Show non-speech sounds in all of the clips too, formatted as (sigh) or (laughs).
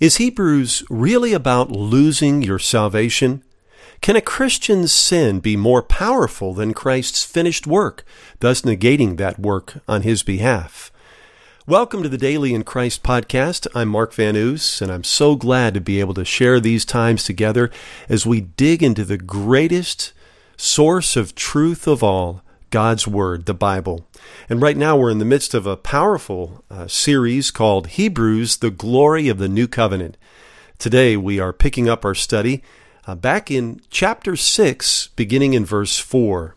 Is Hebrews really about losing your salvation? Can a Christian's sin be more powerful than Christ's finished work, thus negating that work on his behalf? Welcome to the Daily in Christ podcast. I'm Mark Van Oos, and I'm so glad to be able to share these times together as we dig into the greatest source of truth of all, God's Word, the Bible. And right now we're in the midst of a powerful uh, series called Hebrews, the Glory of the New Covenant. Today we are picking up our study uh, back in chapter 6, beginning in verse 4.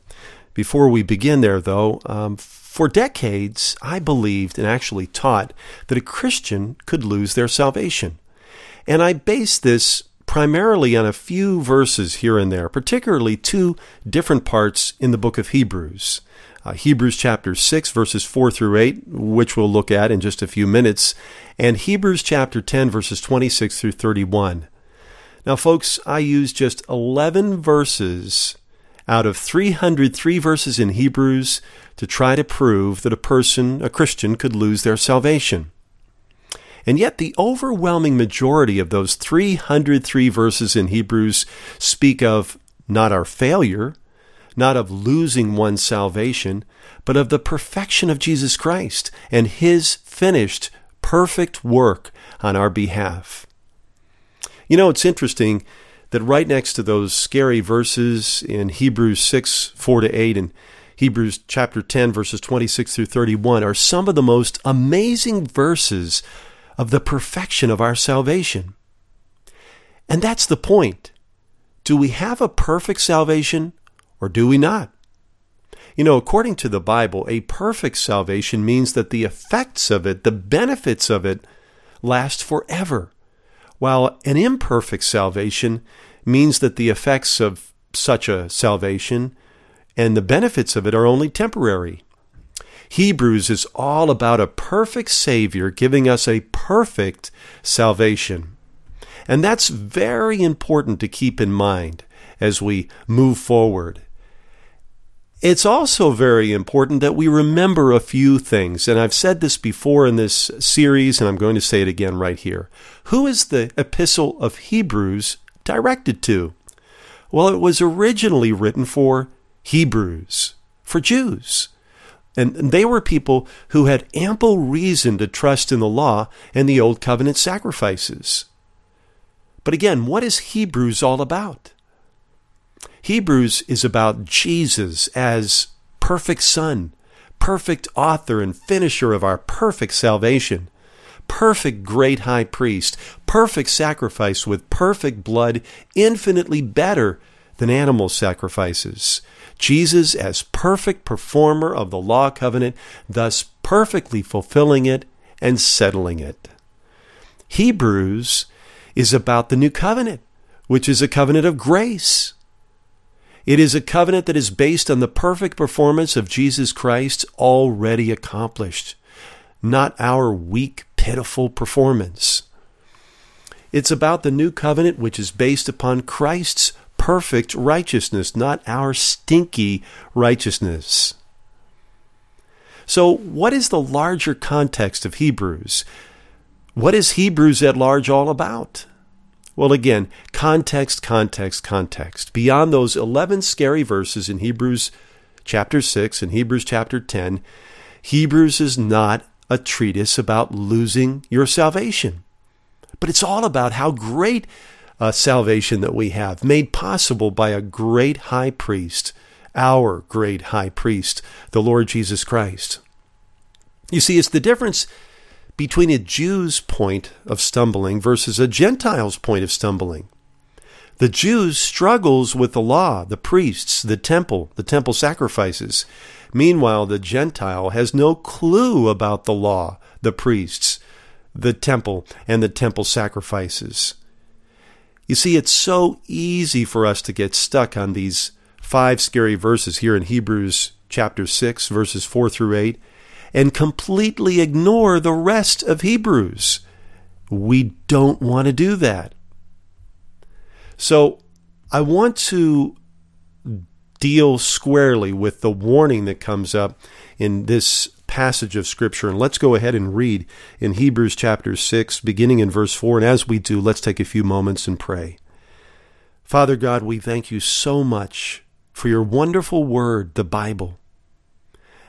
Before we begin there, though, um, for decades I believed and actually taught that a Christian could lose their salvation. And I based this primarily on a few verses here and there, particularly two different parts in the book of Hebrews. Uh, Hebrews chapter 6, verses 4 through 8, which we'll look at in just a few minutes, and Hebrews chapter 10, verses 26 through 31. Now, folks, I use just 11 verses out of 303 verses in Hebrews to try to prove that a person, a Christian, could lose their salvation. And yet, the overwhelming majority of those 303 verses in Hebrews speak of not our failure, not of losing one's salvation, but of the perfection of Jesus Christ and His finished, perfect work on our behalf. You know, it's interesting that right next to those scary verses in Hebrews 6 4 to 8 and Hebrews chapter 10, verses 26 through 31, are some of the most amazing verses of the perfection of our salvation. And that's the point. Do we have a perfect salvation or do we not? You know, according to the Bible, a perfect salvation means that the effects of it, the benefits of it, last forever, while an imperfect salvation means that the effects of such a salvation and the benefits of it are only temporary. Hebrews is all about a perfect Savior giving us a perfect salvation. And that's very important to keep in mind as we move forward. It's also very important that we remember a few things, and I've said this before in this series, and I'm going to say it again right here. Who is the epistle of Hebrews directed to? Well, it was originally written for Hebrews, for Jews. And they were people who had ample reason to trust in the law and the Old Covenant sacrifices. But again, what is Hebrews all about? Hebrews is about Jesus as perfect Son, perfect author and finisher of our perfect salvation, perfect great high priest, perfect sacrifice with perfect blood, infinitely better than animal sacrifices. Jesus as perfect performer of the law covenant, thus perfectly fulfilling it and settling it. Hebrews is about the new covenant, which is a covenant of grace. It is a covenant that is based on the perfect performance of Jesus Christ already accomplished, not our weak, pitiful performance. It's about the new covenant, which is based upon Christ's perfect righteousness, not our stinky righteousness. So, what is the larger context of Hebrews? What is Hebrews at large all about? Well, again, context, context, context. Beyond those 11 scary verses in Hebrews chapter 6 and Hebrews chapter 10, Hebrews is not a treatise about losing your salvation, but it's all about how great uh, salvation that we have, made possible by a great high priest, our great high priest, the Lord Jesus Christ. You see, it's the difference between a Jew's point of stumbling versus a Gentile's point of stumbling. The Jew struggles with the law, the priests, the temple, the temple sacrifices. Meanwhile, the Gentile has no clue about the law, the priests, the temple, and the temple sacrifices. You see, it's so easy for us to get stuck on these five scary verses here in Hebrews chapter 6, verses 4 through 8, and completely ignore the rest of Hebrews. We don't want to do that. So, I want to deal squarely with the warning that comes up in this passage of Scripture. And let's go ahead and read in Hebrews chapter 6, beginning in verse 4. And as we do, let's take a few moments and pray. Father God, we thank you so much for your wonderful word, the Bible.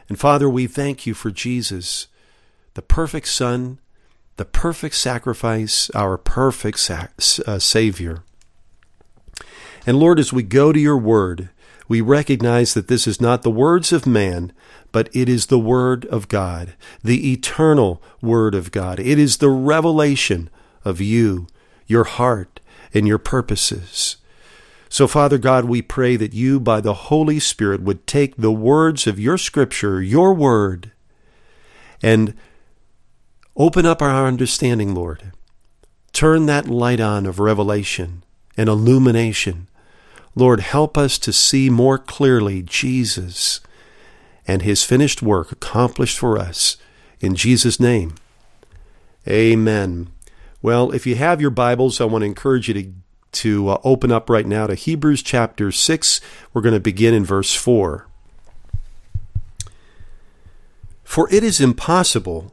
And Father, we thank you for Jesus, the perfect Son, the perfect sacrifice, our perfect uh, Savior. And Lord, as we go to your word, we recognize that this is not the words of man, but it is the Word of God, the eternal Word of God. It is the revelation of you, your heart, and your purposes. So, Father God, we pray that you, by the Holy Spirit, would take the words of your Scripture, your Word, and open up our understanding, Lord. Turn that light on of revelation and illumination. Lord, help us to see more clearly Jesus and his finished work accomplished for us. In Jesus' name, amen. Well, if you have your Bibles, I want to encourage you to, to uh, open up right now to Hebrews chapter 6. We're going to begin in verse 4. For it is impossible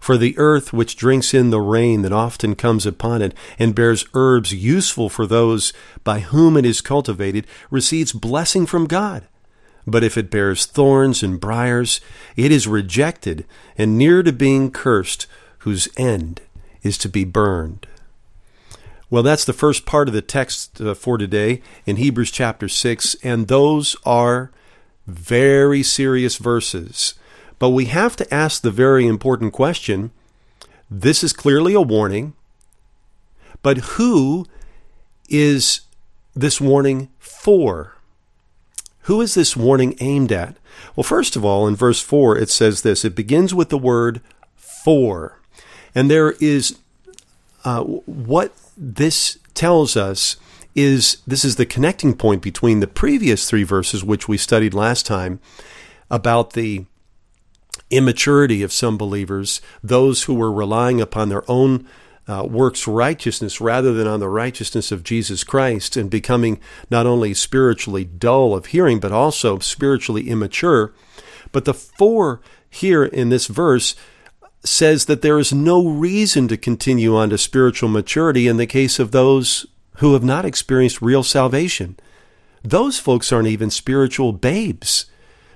For the earth which drinks in the rain that often comes upon it, and bears herbs useful for those by whom it is cultivated, receives blessing from God. But if it bears thorns and briers, it is rejected, and near to being cursed, whose end is to be burned. Well, that's the first part of the text uh, for today in Hebrews chapter 6, and those are very serious verses. But we have to ask the very important question this is clearly a warning, but who is this warning for? Who is this warning aimed at? Well, first of all, in verse 4, it says this it begins with the word for. And there is uh, what this tells us is this is the connecting point between the previous three verses, which we studied last time, about the immaturity of some believers, those who were relying upon their own uh, works righteousness rather than on the righteousness of Jesus Christ and becoming not only spiritually dull of hearing, but also spiritually immature. But the for here in this verse says that there is no reason to continue on to spiritual maturity in the case of those who have not experienced real salvation. Those folks aren't even spiritual babes.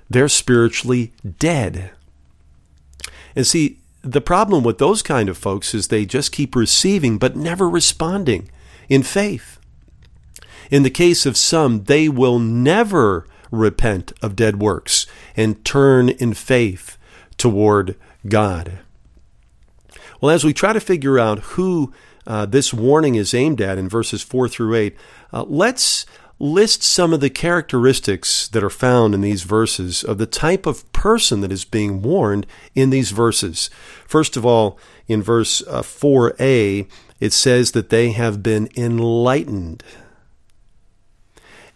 They're spiritually dead. And see, the problem with those kind of folks is they just keep receiving but never responding in faith. In the case of some, they will never repent of dead works and turn in faith toward God. Well, as we try to figure out who uh, this warning is aimed at in verses 4 through 8, uh, let's list some of the characteristics that are found in these verses of the type of person that is being warned in these verses. First of all, in verse uh, 4a, it says that they have been enlightened.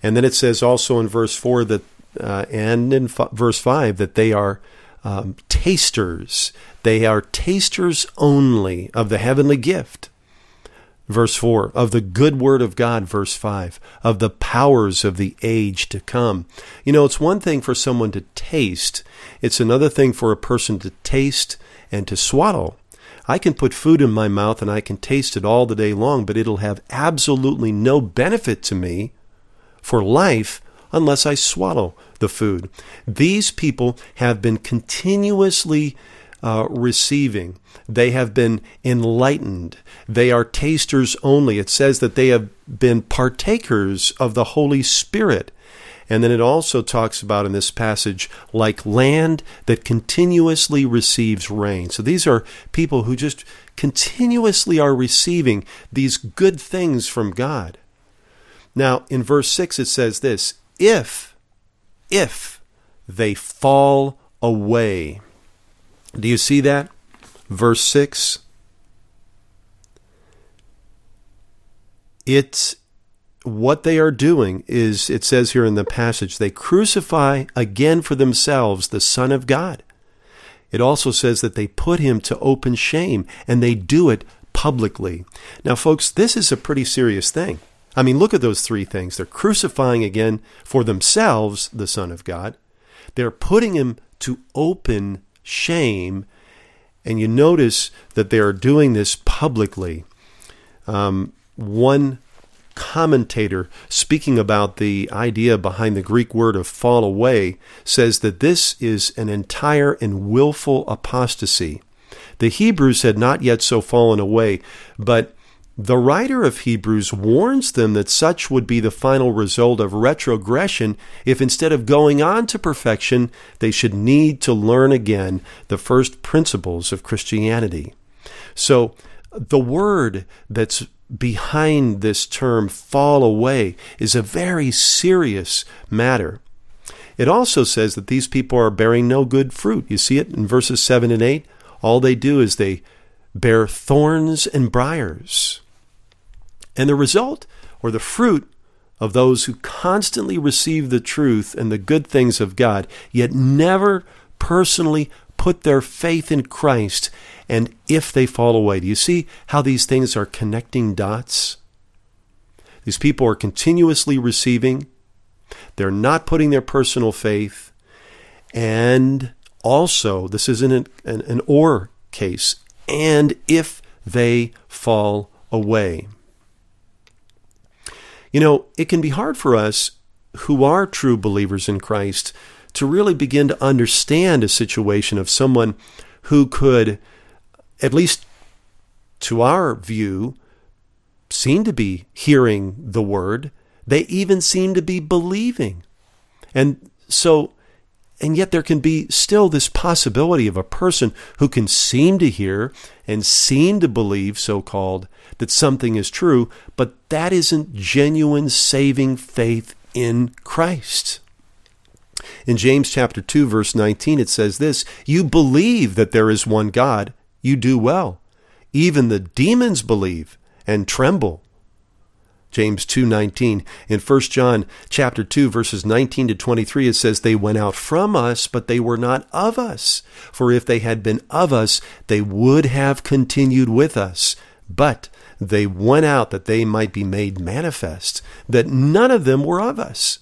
And then it says also in verse 4 that, uh, and in f- verse 5, that they are um, tasters. They are tasters only of the heavenly gift. Verse 4 of the good word of God, verse 5 of the powers of the age to come. You know, it's one thing for someone to taste, it's another thing for a person to taste and to swallow. I can put food in my mouth and I can taste it all the day long, but it'll have absolutely no benefit to me for life unless I swallow the food. These people have been continuously uh, receiving. They have been enlightened. They are tasters only. It says that they have been partakers of the Holy Spirit. And then it also talks about in this passage, like land that continuously receives rain. So these are people who just continuously are receiving these good things from God. Now, in verse 6, it says this if, if they fall away. Do you see that? Verse 6. It's what they are doing is, it says here in the passage, they crucify again for themselves the Son of God. It also says that they put him to open shame, and they do it publicly. Now, folks, this is a pretty serious thing. I mean, look at those three things. They're crucifying again for themselves the Son of God, they're putting him to open shame, and you notice that they are doing this publicly. Um, one commentator speaking about the idea behind the Greek word of fall away says that this is an entire and willful apostasy. The Hebrews had not yet so fallen away, but the writer of Hebrews warns them that such would be the final result of retrogression if instead of going on to perfection, they should need to learn again the first principles of Christianity. So, the word that's behind this term fall away is a very serious matter. It also says that these people are bearing no good fruit. You see it in verses 7 and 8. All they do is they bear thorns and briars. And the result, or the fruit, of those who constantly receive the truth and the good things of God, yet never personally put their faith in Christ and if they fall away. Do you see how these things are connecting dots? These people are continuously receiving, they're not putting their personal faith, and also, this isn't an, an, an or case, and if they fall away. You know, it can be hard for us who are true believers in Christ to really begin to understand a situation of someone who could at least to our view, seem to be hearing the word. They even seem to be believing. And so, and yet there can be still this possibility of a person who can seem to hear and seem to believe, so called, that something is true, but that isn't genuine saving faith in Christ. In James chapter 2 verse 19 it says this, you believe that there is one God, you do well. Even the demons believe and tremble. James 2:19 in 1 John chapter 2 verses 19 to 23 it says they went out from us but they were not of us. For if they had been of us they would have continued with us. But they went out that they might be made manifest that none of them were of us.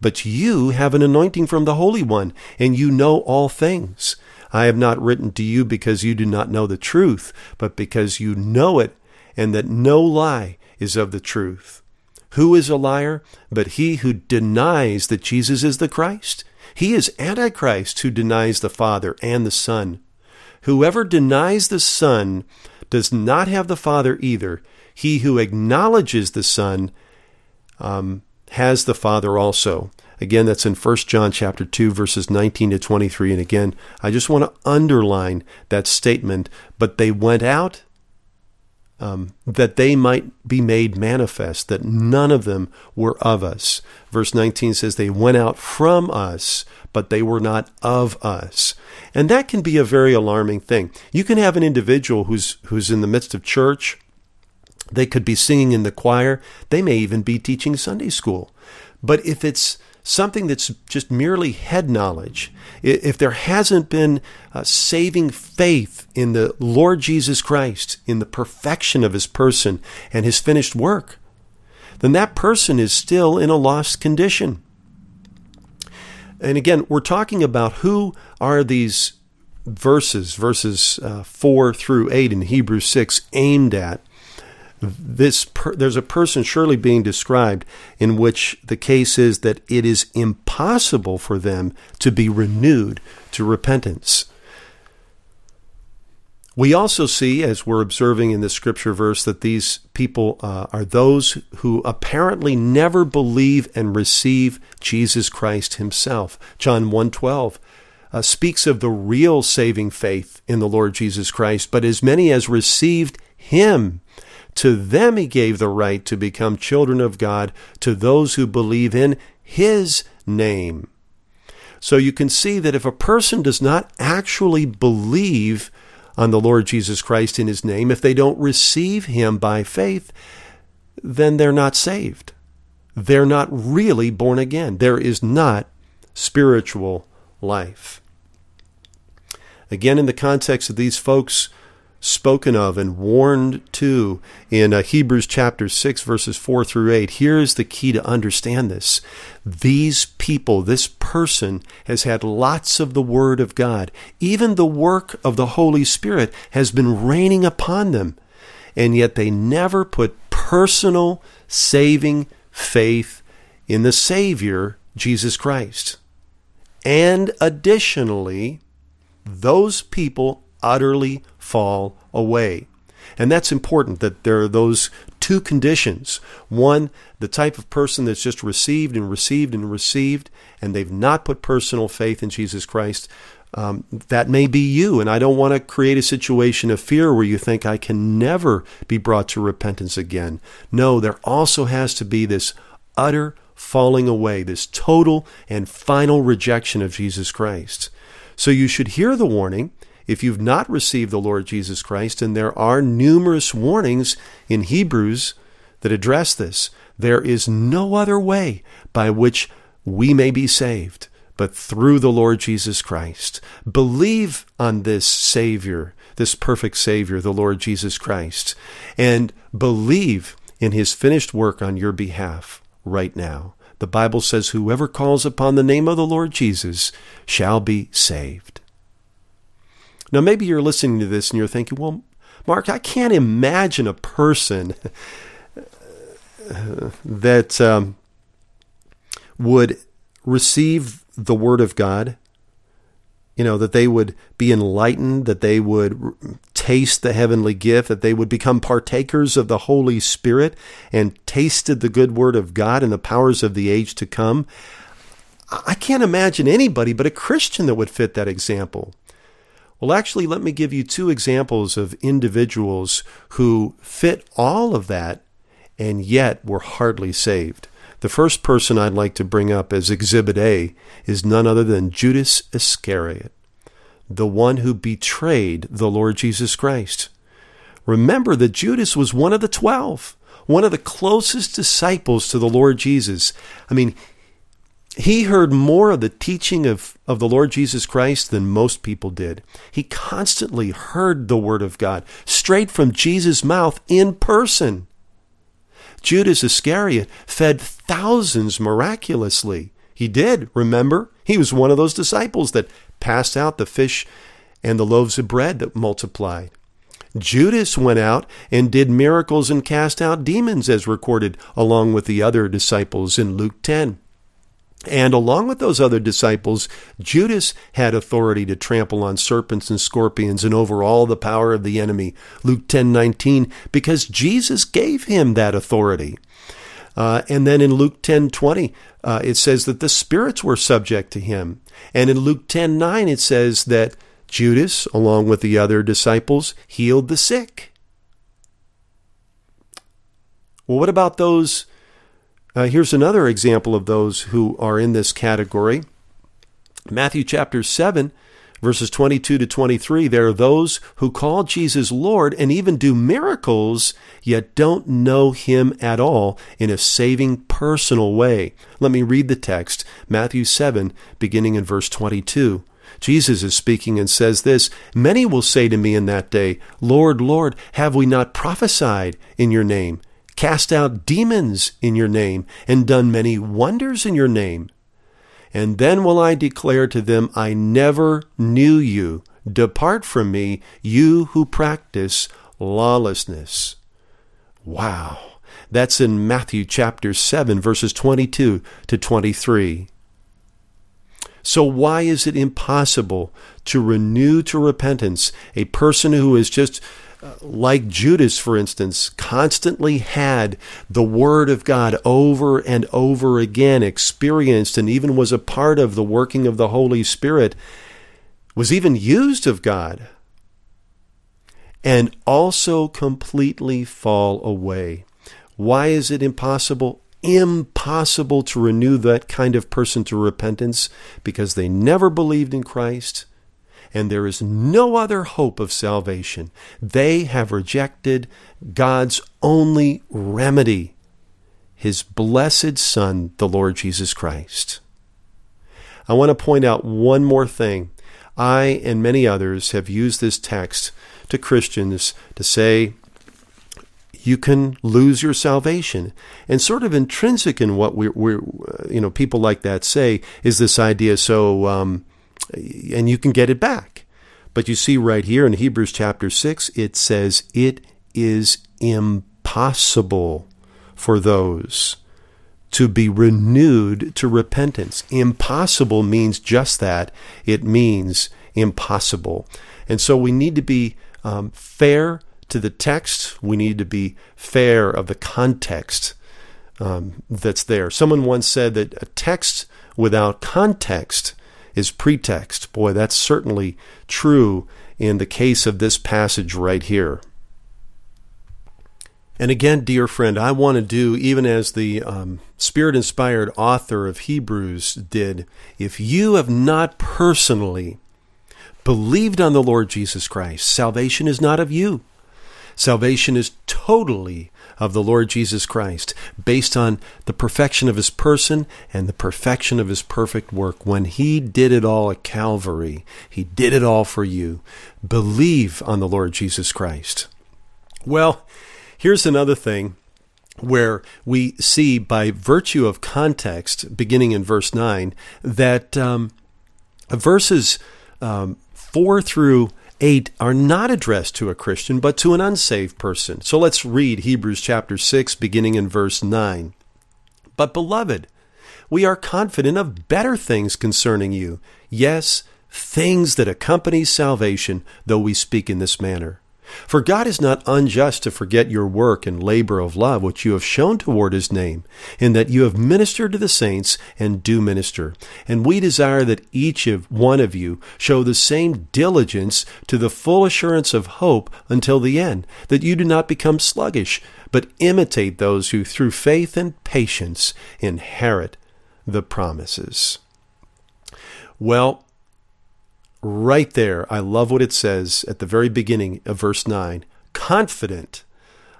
But you have an anointing from the holy one and you know all things. I have not written to you because you do not know the truth, but because you know it, and that no lie is of the truth. Who is a liar but he who denies that Jesus is the Christ? He is Antichrist who denies the Father and the Son. Whoever denies the Son does not have the Father either. He who acknowledges the Son um, has the Father also. Again, that's in 1 John chapter 2 verses 19 to 23 and again, I just want to underline that statement, but they went out um, that they might be made manifest, that none of them were of us. Verse 19 says, They went out from us, but they were not of us. And that can be a very alarming thing. You can have an individual who's, who's in the midst of church, they could be singing in the choir, they may even be teaching Sunday school. But if it's something that's just merely head knowledge, if there hasn't been a saving faith in the Lord Jesus Christ, in the perfection of his person and his finished work, then that person is still in a lost condition. And again, we're talking about who are these verses, verses uh, 4 through 8 in Hebrews 6, aimed at this per, there's a person surely being described in which the case is that it is impossible for them to be renewed to repentance. We also see, as we're observing in this scripture verse, that these people uh, are those who apparently never believe and receive Jesus Christ Himself. John 1:12 uh, speaks of the real saving faith in the Lord Jesus Christ, but as many as received Him to them he gave the right to become children of God to those who believe in his name. So you can see that if a person does not actually believe on the Lord Jesus Christ in his name, if they don't receive him by faith, then they're not saved. they're not really born again. There is not spiritual life. Again, in the context of these folks spoken of and warned to in uh, Hebrews chapter 6, verses 4 through 8, here's the key to understand this. These people, this person, has had lots of the Word of God. Even the work of the Holy Spirit has been raining upon them. And yet they never put personal saving faith in the Savior, Jesus Christ. And additionally, those people utterly fall away. And that's important that there are those two conditions. One, the type of person that's just received and received and received, and they've not put personal faith in Jesus Christ. Um, that may be you, and I don't want to create a situation of fear where you think I can never be brought to repentance again. No, there also has to be this utter falling away, this total and final rejection of Jesus Christ. So you should hear the warning if you've not received the Lord Jesus Christ, and there are numerous warnings in Hebrews that address this. There is no other way by which we may be saved but through the Lord Jesus Christ. Believe on this Savior, this perfect Savior, the Lord Jesus Christ, and believe in his finished work on your behalf right now. The Bible says, Whoever calls upon the name of the Lord Jesus shall be saved. Now, maybe you're listening to this and you're thinking, well, Mark, I can't imagine a person that um, would receive the Word of God, you know, that they would be enlightened, that they would taste the heavenly gift, that they would become partakers of the Holy Spirit and tasted the good Word of God and the powers of the age to come. I can't imagine anybody but a Christian that would fit that example. Well, actually, let me give you two examples of individuals who fit all of that and yet were hardly saved. The first person I'd like to bring up as Exhibit A is none other than Judas Iscariot, the one who betrayed the Lord Jesus Christ. Remember that Judas was one of the twelve, one of the closest disciples to the Lord Jesus. I mean, he heard more of the teaching of, of the Lord Jesus Christ than most people did. He constantly heard the Word of God straight from Jesus' mouth in person. Judas Iscariot fed thousands miraculously. He did, remember? He was one of those disciples that passed out the fish and the loaves of bread that multiplied. Judas went out and did miracles and cast out demons, as recorded along with the other disciples in Luke 10. And along with those other disciples, Judas had authority to trample on serpents and scorpions and over all the power of the enemy. Luke 10:19 because Jesus gave him that authority. Uh, and then in Luke 10:20 uh, it says that the spirits were subject to him. And in Luke 10:9 it says that Judas along with the other disciples healed the sick. Well, what about those uh, here's another example of those who are in this category. Matthew chapter 7, verses 22 to 23. There are those who call Jesus Lord and even do miracles, yet don't know him at all in a saving personal way. Let me read the text Matthew 7, beginning in verse 22. Jesus is speaking and says this Many will say to me in that day, Lord, Lord, have we not prophesied in your name? Cast out demons in your name, and done many wonders in your name. And then will I declare to them, I never knew you. Depart from me, you who practice lawlessness. Wow. That's in Matthew chapter 7, verses 22 to 23. So, why is it impossible to renew to repentance a person who is just like Judas, for instance, constantly had the Word of God over and over again, experienced and even was a part of the working of the Holy Spirit, was even used of God, and also completely fall away. Why is it impossible? Impossible to renew that kind of person to repentance because they never believed in Christ and there is no other hope of salvation. They have rejected God's only remedy, his blessed Son, the Lord Jesus Christ. I want to point out one more thing. I and many others have used this text to Christians to say, you can lose your salvation. And sort of intrinsic in what we're, we're you know, people like that say is this idea. So, um, and you can get it back. But you see right here in Hebrews chapter 6, it says it is impossible for those to be renewed to repentance. Impossible means just that. It means impossible. And so we need to be um, fair to the text. We need to be fair of the context um, that's there. Someone once said that a text without context is pretext. Boy, that's certainly true in the case of this passage right here. And again, dear friend, I want to do, even as the um, spirit inspired author of Hebrews did, if you have not personally believed on the Lord Jesus Christ, salvation is not of you. Salvation is totally of the Lord Jesus Christ, based on the perfection of his person and the perfection of his perfect work. When he did it all at Calvary, he did it all for you. Believe on the Lord Jesus Christ. Well, here's another thing where we see by virtue of context, beginning in verse 9, that um, verses um, 4 through 8 are not addressed to a Christian, but to an unsaved person. So let's read Hebrews chapter 6, beginning in verse 9. But, beloved, we are confident of better things concerning you. Yes, things that accompany salvation, though we speak in this manner. For God is not unjust to forget your work and labor of love which you have shown toward his name, in that you have ministered to the saints and do minister. And we desire that each of one of you show the same diligence to the full assurance of hope until the end, that you do not become sluggish, but imitate those who through faith and patience inherit the promises. Well, right there, I love what it says at the very beginning of verse 9 confident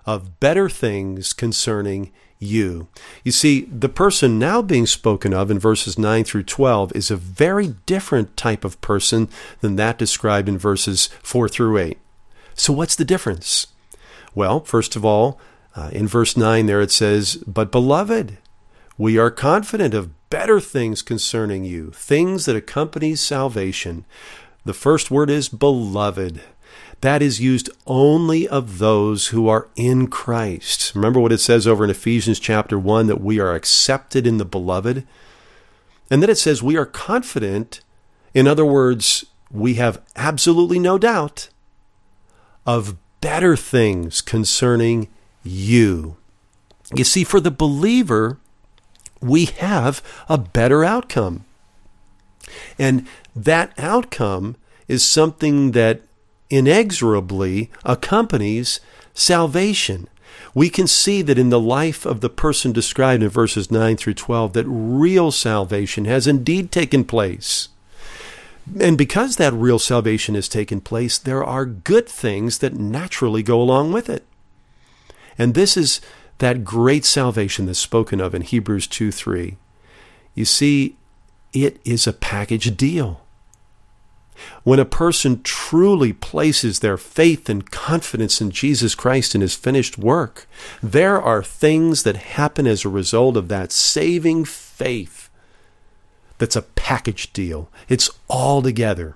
of better things concerning you. You see, the person now being spoken of in verses 9 through 12 is a very different type of person than that described in verses 4 through 8. So, what's the difference? Well, first of all, uh, in verse 9 there it says, But beloved, we are confident of better things concerning you, things that accompany salvation. The first word is beloved. That is used only of those who are in Christ. Remember what it says over in Ephesians chapter 1 that we are accepted in the beloved? And then it says we are confident. In other words, we have absolutely no doubt of better things concerning you. You see, for the believer, we have a better outcome. And that outcome is something that inexorably accompanies salvation. We can see that in the life of the person described in verses 9 through 12 that real salvation has indeed taken place. And because that real salvation has taken place, there are good things that naturally go along with it. And this is that great salvation that's spoken of in Hebrews 2 3. You see, it is a package deal. When a person truly places their faith and confidence in Jesus Christ and his finished work, there are things that happen as a result of that saving faith that's a package deal. It's all together.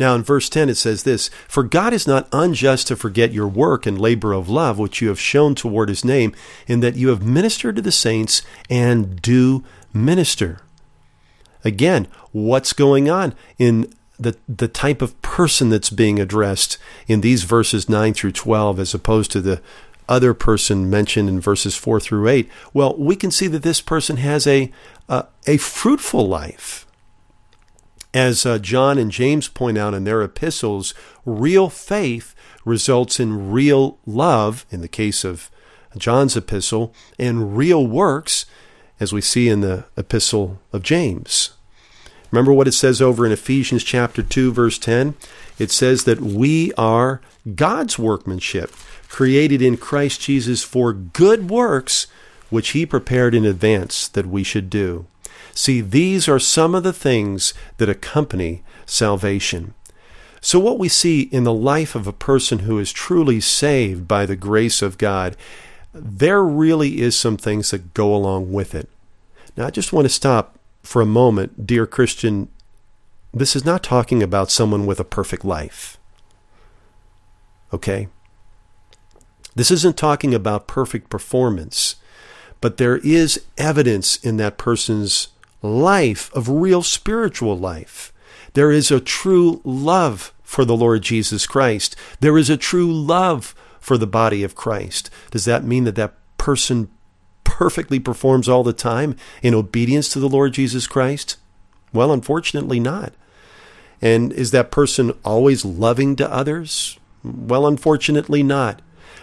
Now, in verse 10, it says this For God is not unjust to forget your work and labor of love, which you have shown toward his name, in that you have ministered to the saints and do minister. Again, what's going on in the, the type of person that's being addressed in these verses 9 through 12 as opposed to the other person mentioned in verses 4 through 8? Well, we can see that this person has a, a, a fruitful life. As uh, John and James point out in their epistles, real faith results in real love, in the case of John's epistle, and real works, as we see in the epistle of James. Remember what it says over in Ephesians chapter 2 verse 10? It says that we are God's workmanship, created in Christ Jesus for good works, which he prepared in advance that we should do. See, these are some of the things that accompany salvation. So, what we see in the life of a person who is truly saved by the grace of God, there really is some things that go along with it. Now, I just want to stop for a moment, dear Christian. This is not talking about someone with a perfect life. Okay? This isn't talking about perfect performance, but there is evidence in that person's life of real spiritual life. There is a true love for the Lord Jesus Christ. There is a true love for the body of Christ. Does that mean that that person perfectly performs all the time in obedience to the Lord Jesus Christ? Well, unfortunately, not. And is that person always loving to others? Well, unfortunately, not.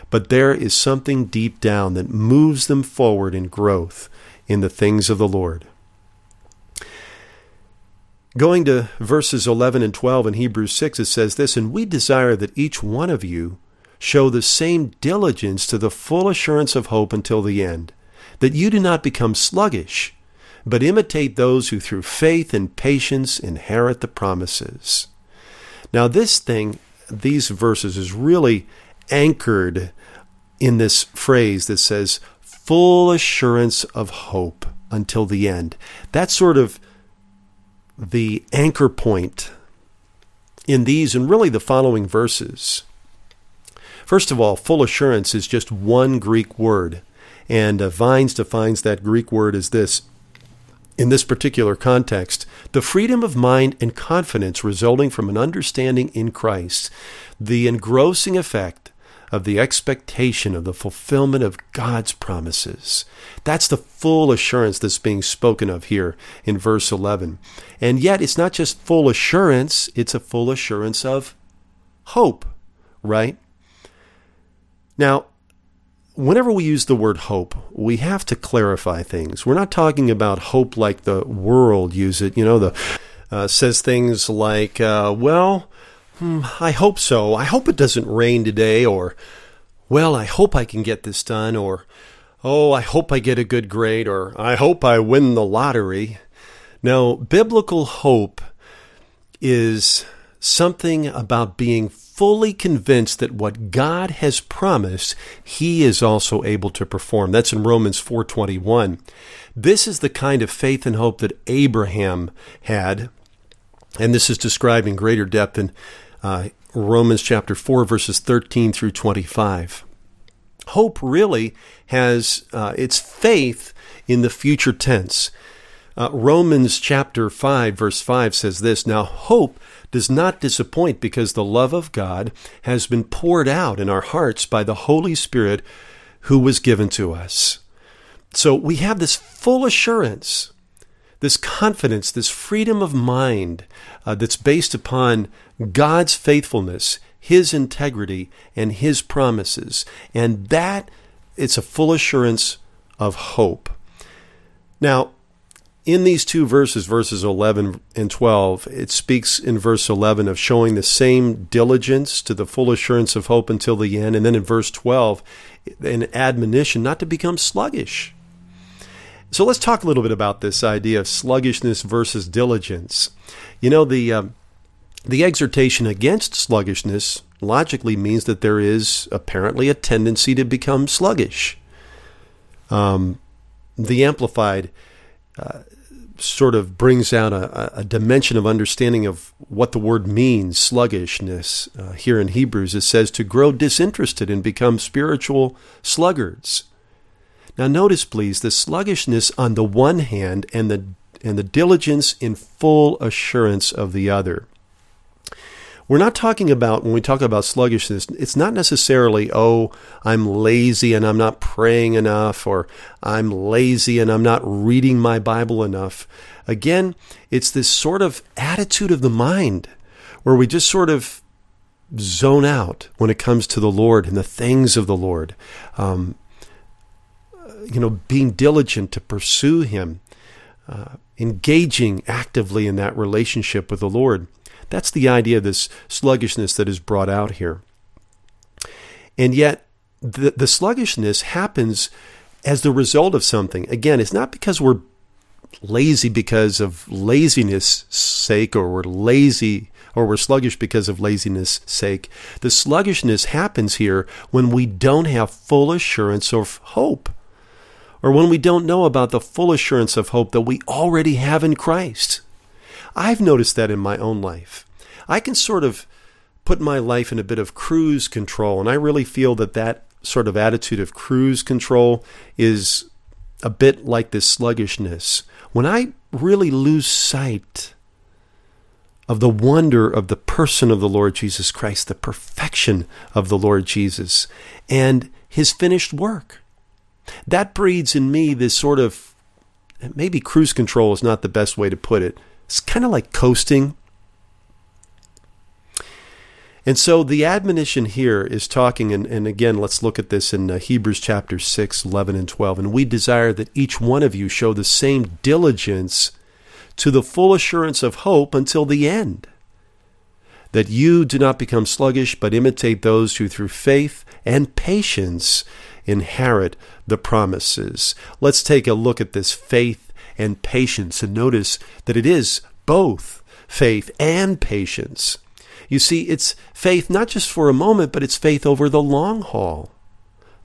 But there is something deep down that moves them forward in growth in the things of the Lord. Going to verses 11 and 12 in Hebrews 6, it says this And we desire that each one of you show the same diligence to the full assurance of hope until the end, that you do not become sluggish, but imitate those who through faith and patience inherit the promises. Now, this thing, these verses, is really anchored in this phrase that says, full assurance of hope until the end. That sort of the anchor point in these and really the following verses. First of all, full assurance is just one Greek word, and uh, Vines defines that Greek word as this. In this particular context, the freedom of mind and confidence resulting from an understanding in Christ, the engrossing effect of the expectation of the fulfillment of God's promises. That's the full assurance that's being spoken of here in verse 11. And yet, it's not just full assurance, it's a full assurance of hope, right? Now, whenever we use the word hope, we have to clarify things. We're not talking about hope like the world use it. You know, the uh, says things like, uh, "Well, Hmm, I hope so. I hope it doesn't rain today, or, well, I hope I can get this done, or, oh, I hope I get a good grade, or I hope I win the lottery. Now, biblical hope is something about being fully convinced that what God has promised, he is also able to perform. That's in Romans 4:21. This is the kind of faith and hope that Abraham had, and this is described in greater depth in uh, Romans chapter 4, verses 13 through 25. Hope really has uh, its faith in the future tense. Uh, Romans chapter 5, verse 5 says this Now, hope does not disappoint because the love of God has been poured out in our hearts by the Holy Spirit who was given to us. So we have this full assurance, this confidence, this freedom of mind uh, that's based upon God's faithfulness, His integrity, and His promises. And that, it's a full assurance of hope. Now, in these two verses, verses 11 and 12, it speaks in verse 11 of showing the same diligence to the full assurance of hope until the end. And then in verse 12, an admonition not to become sluggish. So let's talk a little bit about this idea of sluggishness versus diligence. You know, the. Um, the exhortation against sluggishness logically means that there is apparently a tendency to become sluggish. Um, the Amplified uh, sort of brings out a, a, dimension of understanding of what the word means, sluggishness. Uh, here in Hebrews, it says to grow disinterested and become spiritual sluggards. Now, notice, please, the sluggishness on the one hand and the and the diligence in full assurance of the other. We're not talking about, when we talk about sluggishness, it's not necessarily, oh, I'm lazy and I'm not praying enough, or I'm lazy and I'm not reading my Bible enough. Again, it's this sort of attitude of the mind where we just sort of zone out when it comes to the Lord and the things of the Lord. Um, you know, being diligent to pursue Him, uh, engaging actively in that relationship with the Lord. That's the idea of this sluggishness that is brought out here. And yet, the, the sluggishness happens as the result of something. Again, it's not because we're lazy because of laziness sake or we're lazy or we're sluggish because of laziness sake. The sluggishness happens here when we don't have full assurance of hope or when we don't know about the full assurance of hope that we already have in Christ. I've noticed that in my own life. I can sort of put my life in a bit of cruise control, and I really feel that that sort of attitude of cruise control is a bit like this sluggishness. When I really lose sight of the wonder of the person of the Lord Jesus Christ, the perfection of the Lord Jesus, and his finished work. That breeds in me this sort of maybe cruise control is not the best way to put it. It's kind of like coasting. And so the admonition here is talking, and, and again, let's look at this in uh, Hebrews chapter 6, 11, and 12. And we desire that each one of you show the same diligence to the full assurance of hope until the end. That you do not become sluggish, but imitate those who through faith and patience inherit the promises. Let's take a look at this faith and patience and notice that it is both faith and patience. You see, it's faith not just for a moment, but it's faith over the long haul.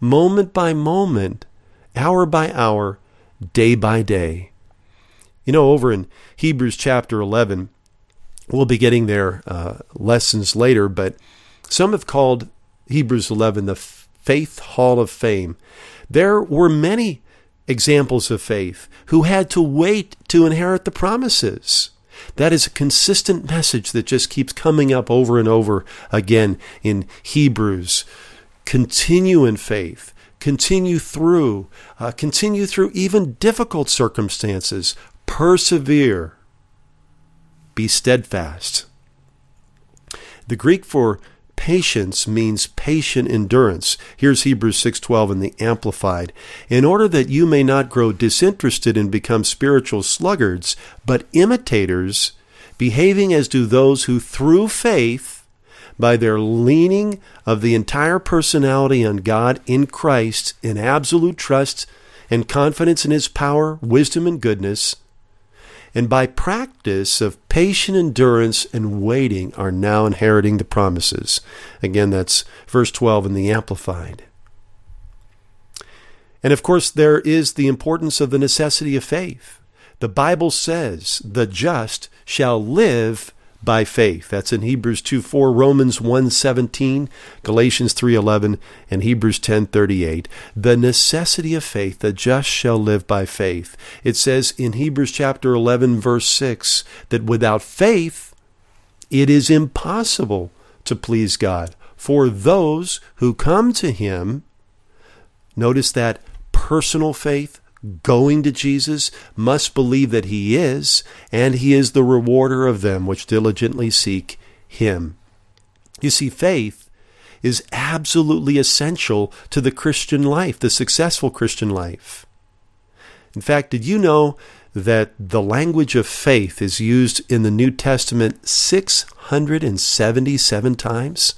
Moment by moment, hour by hour, day by day. You know, over in Hebrews chapter 11, we'll be getting there uh, lessons later, but some have called Hebrews 11 the Faith Hall of Fame. There were many examples of faith who had to wait to inherit the promises. That is a consistent message that just keeps coming up over and over again in Hebrews. Continue in faith. Continue through. Uh, continue through even difficult circumstances. Persevere. Be steadfast. The Greek for patience means patient endurance. Here's Hebrews 6:12 in the amplified. In order that you may not grow disinterested and become spiritual sluggards, but imitators, behaving as do those who through faith by their leaning of the entire personality on God in Christ in absolute trust and confidence in his power, wisdom and goodness, and by practice of patient endurance and waiting are now inheriting the promises. Again, that's verse 12 in the Amplified. And of course, there is the importance of the necessity of faith. The Bible says, the just shall live by faith. That's in Hebrews 2 4, Romans 1 17, Galatians 3 11, and Hebrews 10 38. The necessity of faith, the just shall live by faith. It says in Hebrews chapter 11, verse 6, that without faith, it is impossible to please God. For those who come to Him, notice that personal faith, going to Jesus must believe that he is, and he is the rewarder of them which diligently seek him. You see, faith is absolutely essential to the Christian life, the successful Christian life. In fact, did you know that the language of faith is used in the New Testament 677 times?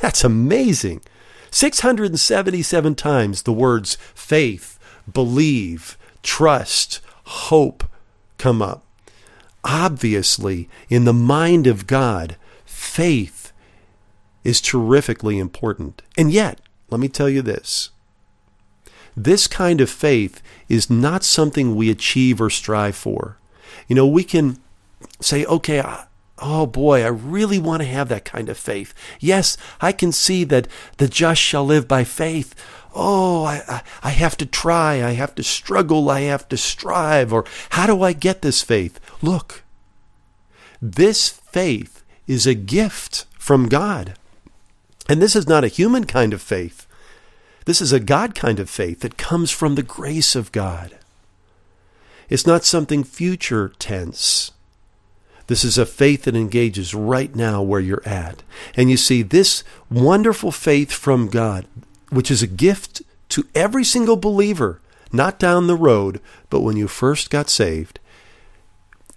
That's amazing. 677 times the words faith, believe, trust, hope come up. Obviously, in the mind of God, faith is terrifically important. And yet, let me tell you this this kind of faith is not something we achieve or strive for. You know, we can say, okay, oh boy, I really want to have that kind of faith. Yes, I can see that the just shall live by faith oh, I, I have to try, I have to struggle, I have to strive, or how do I get this faith? Look, this faith is a gift from God. And this is not a human kind of faith. This is a God kind of faith that comes from the grace of God. It's not something future tense. This is a faith that engages right now where you're at. And you see, this wonderful faith from God, which is a gift to every single believer, not down the road, but when you first got saved,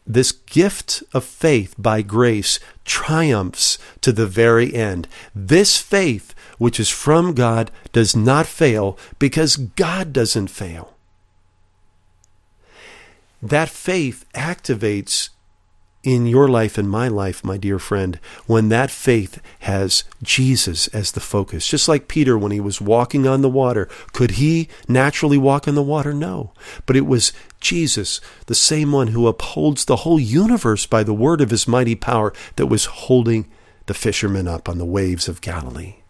this gift of faith by grace triumphs to the very end. This faith, which is from God, does not fail because God doesn't fail. That faith activates in your life and my life, my dear friend, when that faith has Jesus as the focus. Just like Peter when he was walking on the water. Could he naturally walk on the water? No. But it was Jesus, the same one who upholds the whole universe by the word of his mighty power, that was holding the fishermen up on the waves of Galilee.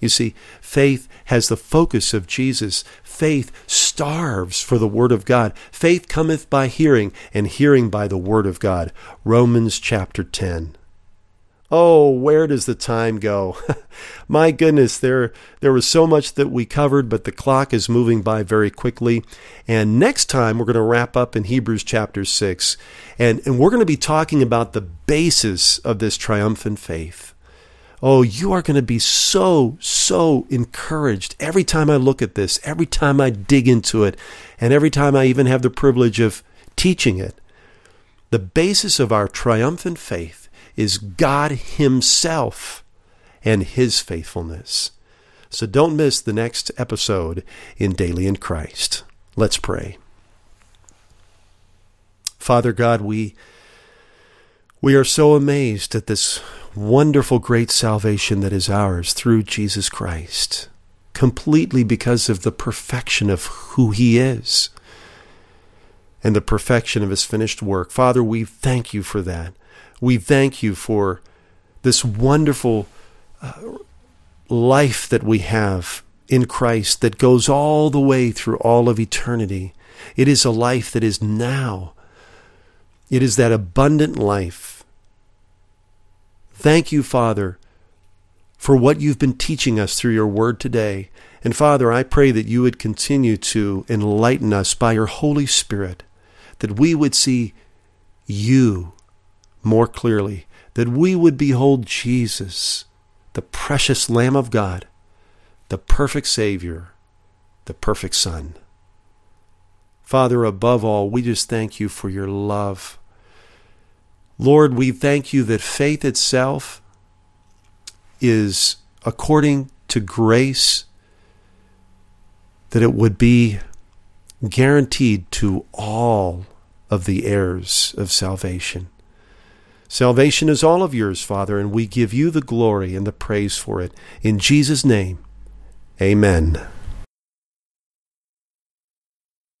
You see, faith has the focus of Jesus. Faith starves for the Word of God. Faith cometh by hearing, and hearing by the Word of God. Romans chapter 10. Oh, where does the time go? (laughs) My goodness, there there was so much that we covered, but the clock is moving by very quickly. And next time we're going to wrap up in Hebrews chapter 6. And, and we're going to be talking about the basis of this triumphant faith. Oh, you are going to be so, so encouraged every time I look at this, every time I dig into it, and every time I even have the privilege of teaching it. The basis of our triumphant faith is God Himself and His faithfulness. So don't miss the next episode in Daily in Christ. Let's pray. Father God, we we are so amazed at this wonderful, great salvation that is ours through Jesus Christ, completely because of the perfection of who He is and the perfection of His finished work. Father, we thank you for that. We thank you for this wonderful uh, life that we have in Christ that goes all the way through all of eternity. It is a life that is now. It is that abundant life Thank you, Father, for what you've been teaching us through your word today. And Father, I pray that you would continue to enlighten us by your Holy Spirit, that we would see you more clearly, that we would behold Jesus, the precious Lamb of God, the perfect Savior, the perfect Son. Father, above all, we just thank you for your love Lord, we thank you that faith itself is according to grace, that it would be guaranteed to all of the heirs of salvation. Salvation is all of yours, Father, and we give you the glory and the praise for it. In Jesus' name, amen.